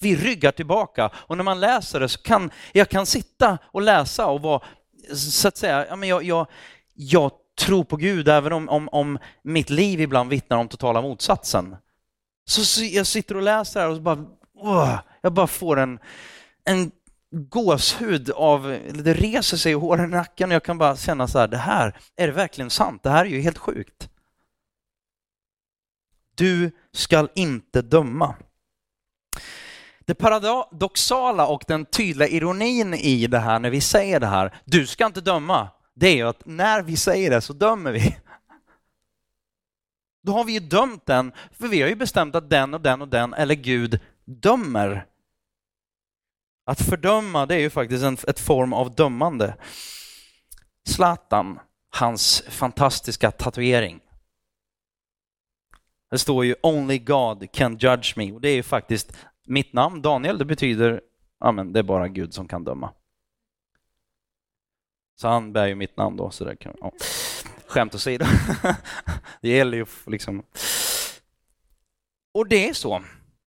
Vi ryggar tillbaka och när man läser det så kan jag kan sitta och läsa och vara, så att säga, ja, men jag, jag, jag tror på Gud även om, om, om mitt liv ibland vittnar om totala motsatsen. Så jag sitter och läser här och så bara, åh, jag bara får en, en gåshud av, det reser sig i håren i nacken och jag kan bara känna så här, det här, är det verkligen sant? Det här är ju helt sjukt. Du skall inte döma. Det paradoxala och den tydliga ironin i det här när vi säger det här, du ska inte döma, det är ju att när vi säger det så dömer vi. Då har vi ju dömt den, för vi har ju bestämt att den och den och den, eller Gud, dömer. Att fördöma, det är ju faktiskt en ett form av dömande. Zlatan, hans fantastiska tatuering, det står ju Only God can judge me och det är ju faktiskt mitt namn, Daniel, det betyder ja, men det är bara Gud som kan döma. Så han bär ju mitt namn då, så det kan, ja. skämt åsido. [LAUGHS] det gäller ju liksom... Och det är så.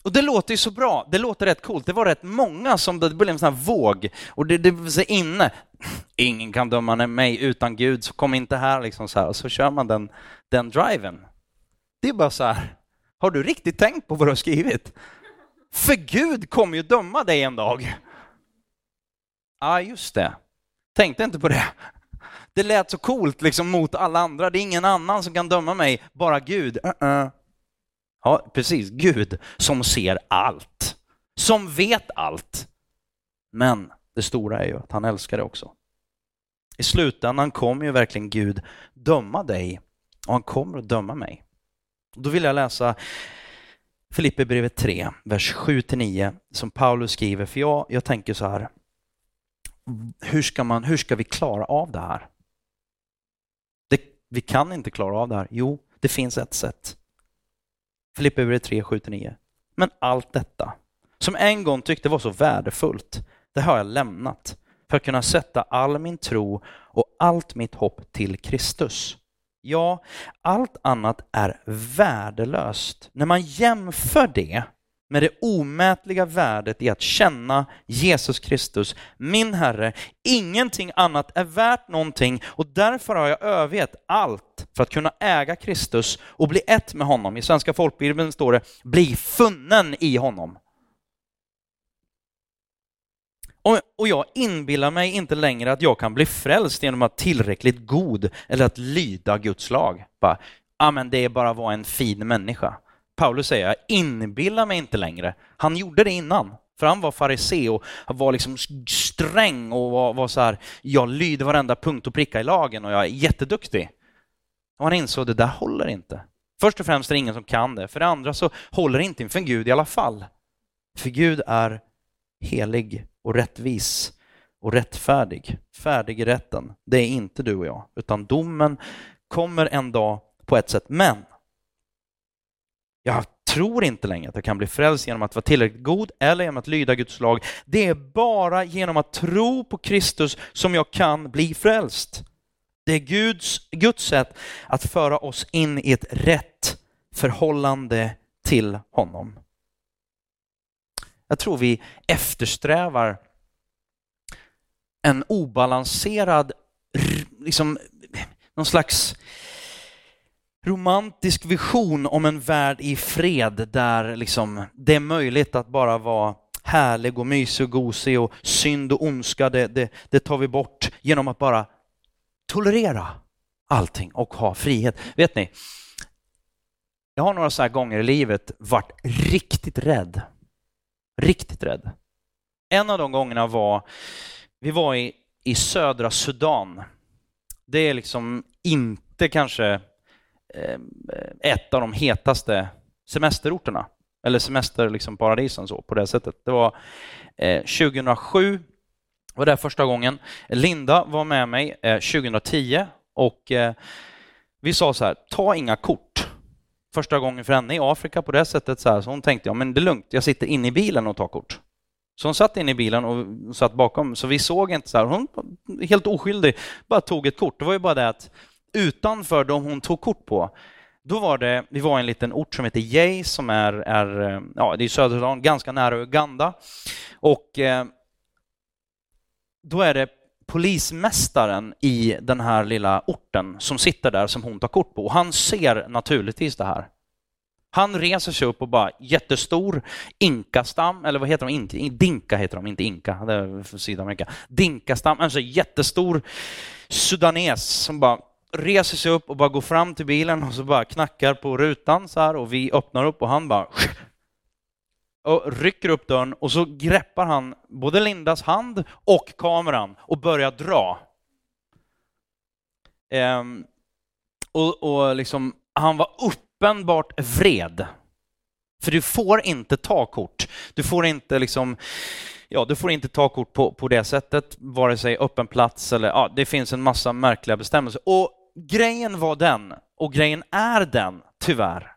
Och det låter ju så bra, det låter rätt coolt. Det var rätt många som, det blev en sån här våg och det, det var så inne. Ingen kan döma mig utan Gud, så kom inte här liksom så här. Och så kör man den, den driven. Det är bara så här, har du riktigt tänkt på vad du har skrivit? För Gud kommer ju döma dig en dag. Ja, ah, just det. Tänkte inte på det. Det lät så coolt liksom mot alla andra. Det är ingen annan som kan döma mig, bara Gud. Uh -uh. Ja, precis. Gud som ser allt. Som vet allt. Men det stora är ju att han älskar det också. I slutändan kommer ju verkligen Gud döma dig och han kommer att döma mig. Då vill jag läsa Filipperbrevet 3, vers 7-9 som Paulus skriver, för jag, jag tänker så här, hur ska, man, hur ska vi klara av det här? Det, vi kan inte klara av det här. Jo, det finns ett sätt. Filipperbrevet 3, 7-9. Men allt detta, som en gång tyckte var så värdefullt, det har jag lämnat för att kunna sätta all min tro och allt mitt hopp till Kristus. Ja, allt annat är värdelöst när man jämför det med det omätliga värdet i att känna Jesus Kristus, min Herre. Ingenting annat är värt någonting och därför har jag övergett allt för att kunna äga Kristus och bli ett med honom. I Svenska folkbibeln står det bli funnen i honom. Och jag inbillar mig inte längre att jag kan bli frälst genom att tillräckligt god eller att lyda Guds lag. Bara, ah, men det är bara att vara en fin människa. Paulus säger, jag inbillar mig inte längre. Han gjorde det innan. För han var farisé och var liksom sträng och var, var så här, jag lyder varenda punkt och pricka i lagen och jag är jätteduktig. Och han insåg det där håller inte. Först och främst är det ingen som kan det. För det andra så håller det inte inför Gud i alla fall. För Gud är helig och rättvis och rättfärdig. Färdig i rätten. Det är inte du och jag, utan domen kommer en dag på ett sätt. Men jag tror inte längre att jag kan bli frälst genom att vara tillräckligt god eller genom att lyda Guds lag. Det är bara genom att tro på Kristus som jag kan bli frälst. Det är Guds, Guds sätt att föra oss in i ett rätt förhållande till honom. Jag tror vi eftersträvar en obalanserad, liksom, någon slags romantisk vision om en värld i fred där liksom det är möjligt att bara vara härlig och mysig och gosig och synd och ondska, det, det, det tar vi bort genom att bara tolerera allting och ha frihet. Vet ni, jag har några så här gånger i livet varit riktigt rädd. Riktigt rädd. En av de gångerna var, vi var i, i södra Sudan. Det är liksom inte kanske Eh, ett av de hetaste semesterorterna, eller semesterparadisen liksom så, på det sättet. Det var eh, 2007, var det första gången. Linda var med mig 2010 eh, och eh, vi sa så här, ta inga kort. Första gången för henne i Afrika på det sättet, så, här, så hon tänkte, ja men det är lugnt, jag sitter inne i bilen och tar kort. Så hon satt inne i bilen och satt bakom, så vi såg inte så här, hon helt oskyldig, bara tog ett kort. Det var ju bara det att utanför de hon tog kort på, då var det, vi var i en liten ort som heter Jay som är, är eh, ja, det är södra ganska nära Uganda. Och eh, då är det polismästaren i den här lilla orten som sitter där som hon tar kort på. Och han ser naturligtvis det här. Han reser sig upp och bara jättestor inkastam, eller vad heter de? Inte, dinka heter de, inte inka, det är Sydamerika. Dinkastam, alltså jättestor sudanes som bara reser sig upp och bara går fram till bilen och så bara knackar på rutan så här och vi öppnar upp och han bara och rycker upp dörren och så greppar han både Lindas hand och kameran och börjar dra. Ehm, och, och liksom, han var uppenbart vred. För du får inte ta kort. Du får inte liksom ja, du får inte ta kort på, på det sättet, vare sig öppen plats eller ja, det finns en massa märkliga bestämmelser. Och grejen var den, och grejen är den, tyvärr,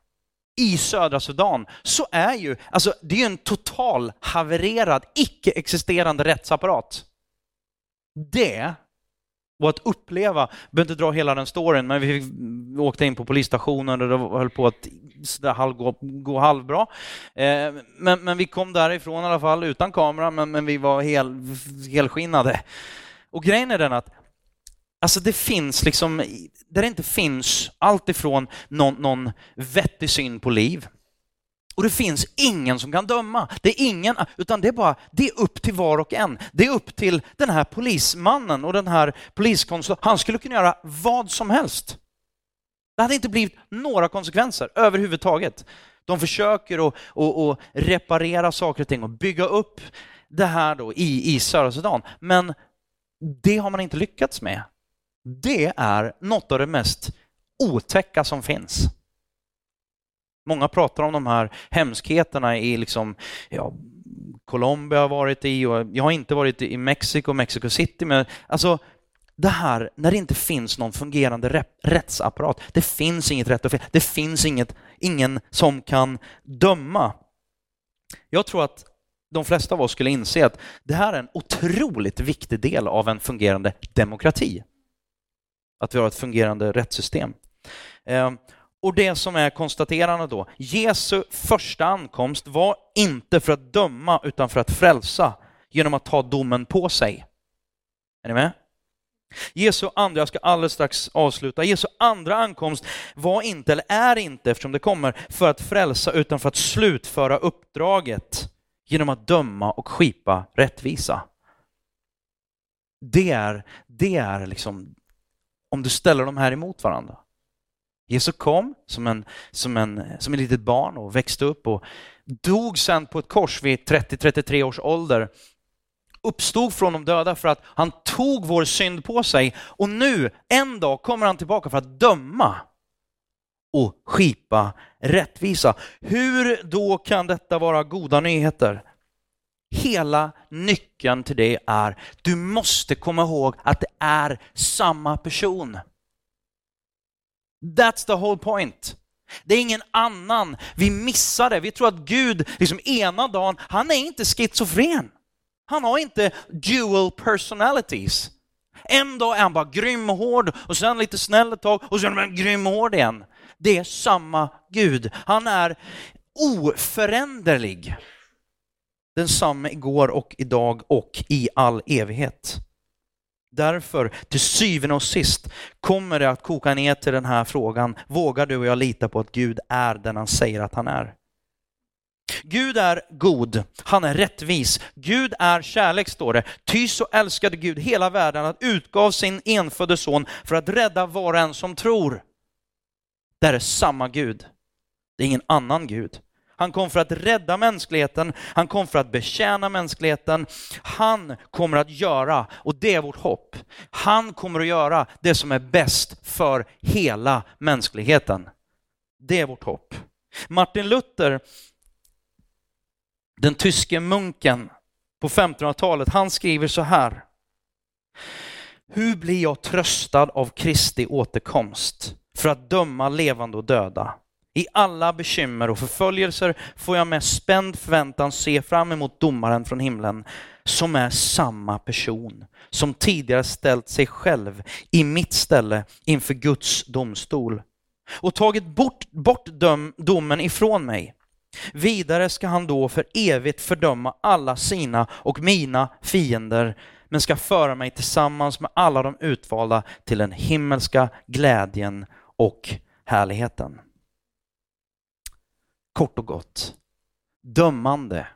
i södra Sudan så är ju, alltså det är ju en total havererad, icke-existerande rättsapparat. Det och att uppleva, jag behöver inte dra hela den storyn, men vi, åkte in på polisstationen och det höll på att halv, gå, gå halvbra. Eh, men, men vi kom därifrån i alla fall utan kamera, men, men vi var hel, helskinnade. Och grejen är den att Alltså det finns liksom, där det inte finns allt ifrån någon, någon vettig syn på liv, och det finns ingen som kan döma. Det är ingen, utan det är bara, det är upp till var och en. Det är upp till den här polismannen och den här poliskonsulten. Han skulle kunna göra vad som helst. Det hade inte blivit några konsekvenser överhuvudtaget. De försöker att, att, att reparera saker och ting och bygga upp det här då i, i södra Sudan. Men det har man inte lyckats med det är något av det mest otäcka som finns. Många pratar om de här hemskheterna i liksom, ja, Colombia har varit i och jag har inte varit i Mexiko, Mexico City, men alltså det här när det inte finns någon fungerande rättsapparat. Det finns inget rätt och fel. Det finns inget, ingen som kan döma. Jag tror att de flesta av oss skulle inse att det här är en otroligt viktig del av en fungerande demokrati. Att vi har ett fungerande rättssystem. Ehm, och det som är konstaterande då, Jesu första ankomst var inte för att döma utan för att frälsa genom att ta domen på sig. Är ni med? Jesu andra, jag ska alldeles strax avsluta, Jesu andra ankomst var inte, eller är inte eftersom det kommer, för att frälsa utan för att slutföra uppdraget genom att döma och skipa rättvisa. Det är, det är liksom, om du ställer de här emot varandra. Jesus kom som en, som en, som ett litet barn och växte upp och dog sen på ett kors vid 30-33 års ålder. Uppstod från de döda för att han tog vår synd på sig och nu, en dag, kommer han tillbaka för att döma och skipa rättvisa. Hur då kan detta vara goda nyheter? Hela nyckeln till det är, du måste komma ihåg att det är samma person. That's the whole point. Det är ingen annan. Vi missar det. Vi tror att Gud, liksom ena dagen, han är inte schizofren. Han har inte dual personalities. En dag är han bara grym och hård och sen lite snäll ett tag och sen är han grym och hård igen. Det är samma Gud. Han är oföränderlig. Densamme igår och idag och i all evighet. Därför, till syvende och sist, kommer det att koka ner till den här frågan. Vågar du och jag lita på att Gud är den han säger att han är? Gud är god, han är rättvis. Gud är kärlek, står det. Ty så älskade Gud hela världen att utgav sin enfödde son för att rädda var och en som tror. Det är samma Gud. Det är ingen annan Gud. Han kom för att rädda mänskligheten, han kom för att betjäna mänskligheten. Han kommer att göra, och det är vårt hopp, han kommer att göra det som är bäst för hela mänskligheten. Det är vårt hopp. Martin Luther, den tyske munken på 1500-talet, han skriver så här. Hur blir jag tröstad av Kristi återkomst för att döma levande och döda? I alla bekymmer och förföljelser får jag med spänd förväntan se fram emot domaren från himlen som är samma person som tidigare ställt sig själv i mitt ställe inför Guds domstol och tagit bort, bort döm, domen ifrån mig. Vidare ska han då för evigt fördöma alla sina och mina fiender men ska föra mig tillsammans med alla de utvalda till den himmelska glädjen och härligheten kort och gott. Dömande.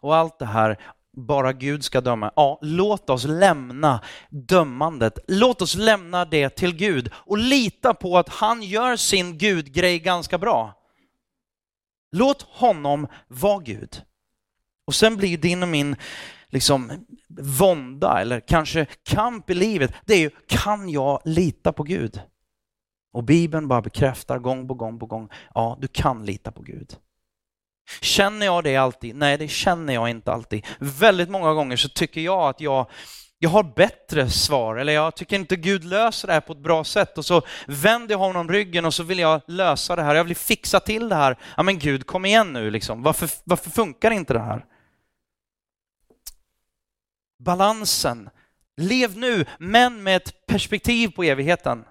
Och allt det här, bara Gud ska döma. Ja, låt oss lämna dömandet. Låt oss lämna det till Gud och lita på att han gör sin Gud-grej ganska bra. Låt honom vara Gud. Och sen blir din och min liksom vånda eller kanske kamp i livet, det är ju, kan jag lita på Gud? Och Bibeln bara bekräftar gång på gång på gång, ja, du kan lita på Gud. Känner jag det alltid? Nej, det känner jag inte alltid. Väldigt många gånger så tycker jag att jag, jag har bättre svar, eller jag tycker inte Gud löser det här på ett bra sätt och så vänder jag honom ryggen och så vill jag lösa det här, jag vill fixa till det här. Ja men Gud, kom igen nu liksom. Varför, varför funkar inte det här? Balansen. Lev nu, men med ett perspektiv på evigheten.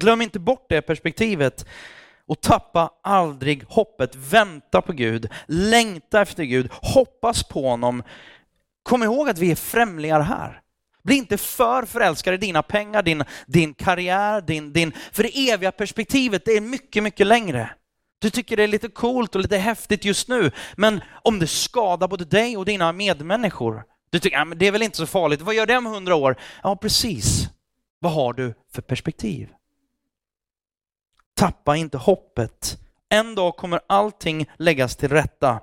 Glöm inte bort det perspektivet och tappa aldrig hoppet. Vänta på Gud, längta efter Gud, hoppas på honom. Kom ihåg att vi är främlingar här. Bli inte för förälskad i dina pengar, din, din karriär, din, din... För det eviga perspektivet, det är mycket, mycket längre. Du tycker det är lite coolt och lite häftigt just nu, men om det skadar både dig och dina medmänniskor, du tycker att det är väl inte så farligt, vad gör det om hundra år? Ja, precis. Vad har du för perspektiv? Tappa inte hoppet. En dag kommer allting läggas till rätta.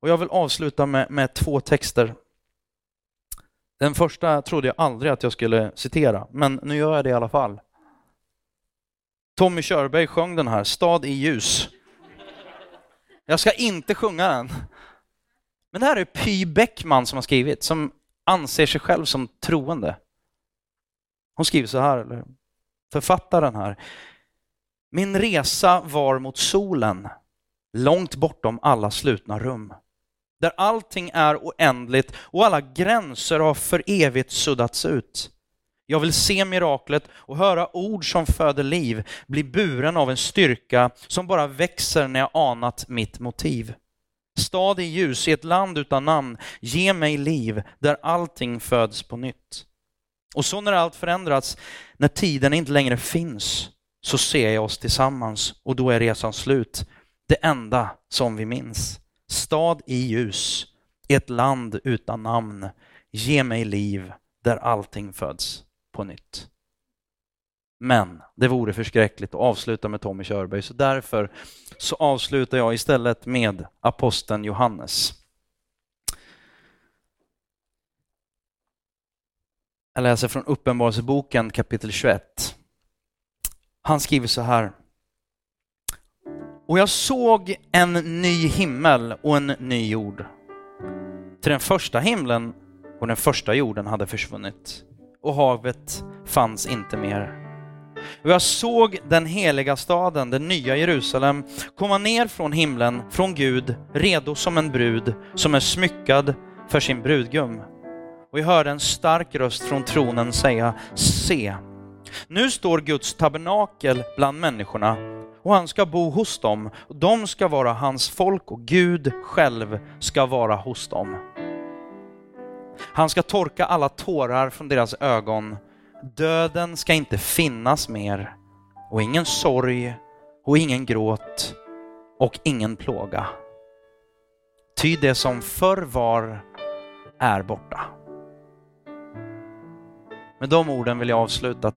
Och jag vill avsluta med, med två texter. Den första trodde jag aldrig att jag skulle citera, men nu gör jag det i alla fall. Tommy Körberg sjöng den här, Stad i ljus. Jag ska inte sjunga den. Men det här är Py Bäckman som har skrivit, som anser sig själv som troende. Hon skriver så här, eller författaren här. Min resa var mot solen, långt bortom alla slutna rum. Där allting är oändligt och alla gränser har för evigt suddats ut. Jag vill se miraklet och höra ord som föder liv, bli buren av en styrka som bara växer när jag anat mitt motiv. Stad i ljus i ett land utan namn, ge mig liv där allting föds på nytt. Och så när allt förändrats, när tiden inte längre finns, så ser jag oss tillsammans och då är resan slut. Det enda som vi minns. Stad i ljus, i ett land utan namn, ge mig liv där allting föds på nytt. Men det vore förskräckligt att avsluta med Tommy Körberg, så därför så avslutar jag istället med aposteln Johannes. Jag läser från Uppenbarelseboken kapitel 21. Han skriver så här. Och jag såg en ny himmel och en ny jord. Till den första himlen och den första jorden hade försvunnit och havet fanns inte mer. Och jag såg den heliga staden, den nya Jerusalem, komma ner från himlen, från Gud, redo som en brud som är smyckad för sin brudgum. Och jag hörde en stark röst från tronen säga, se, nu står Guds tabernakel bland människorna och han ska bo hos dem. De ska vara hans folk och Gud själv ska vara hos dem. Han ska torka alla tårar från deras ögon. Döden ska inte finnas mer och ingen sorg och ingen gråt och ingen plåga. Ty det som förr var är borta. Med de orden vill jag avsluta.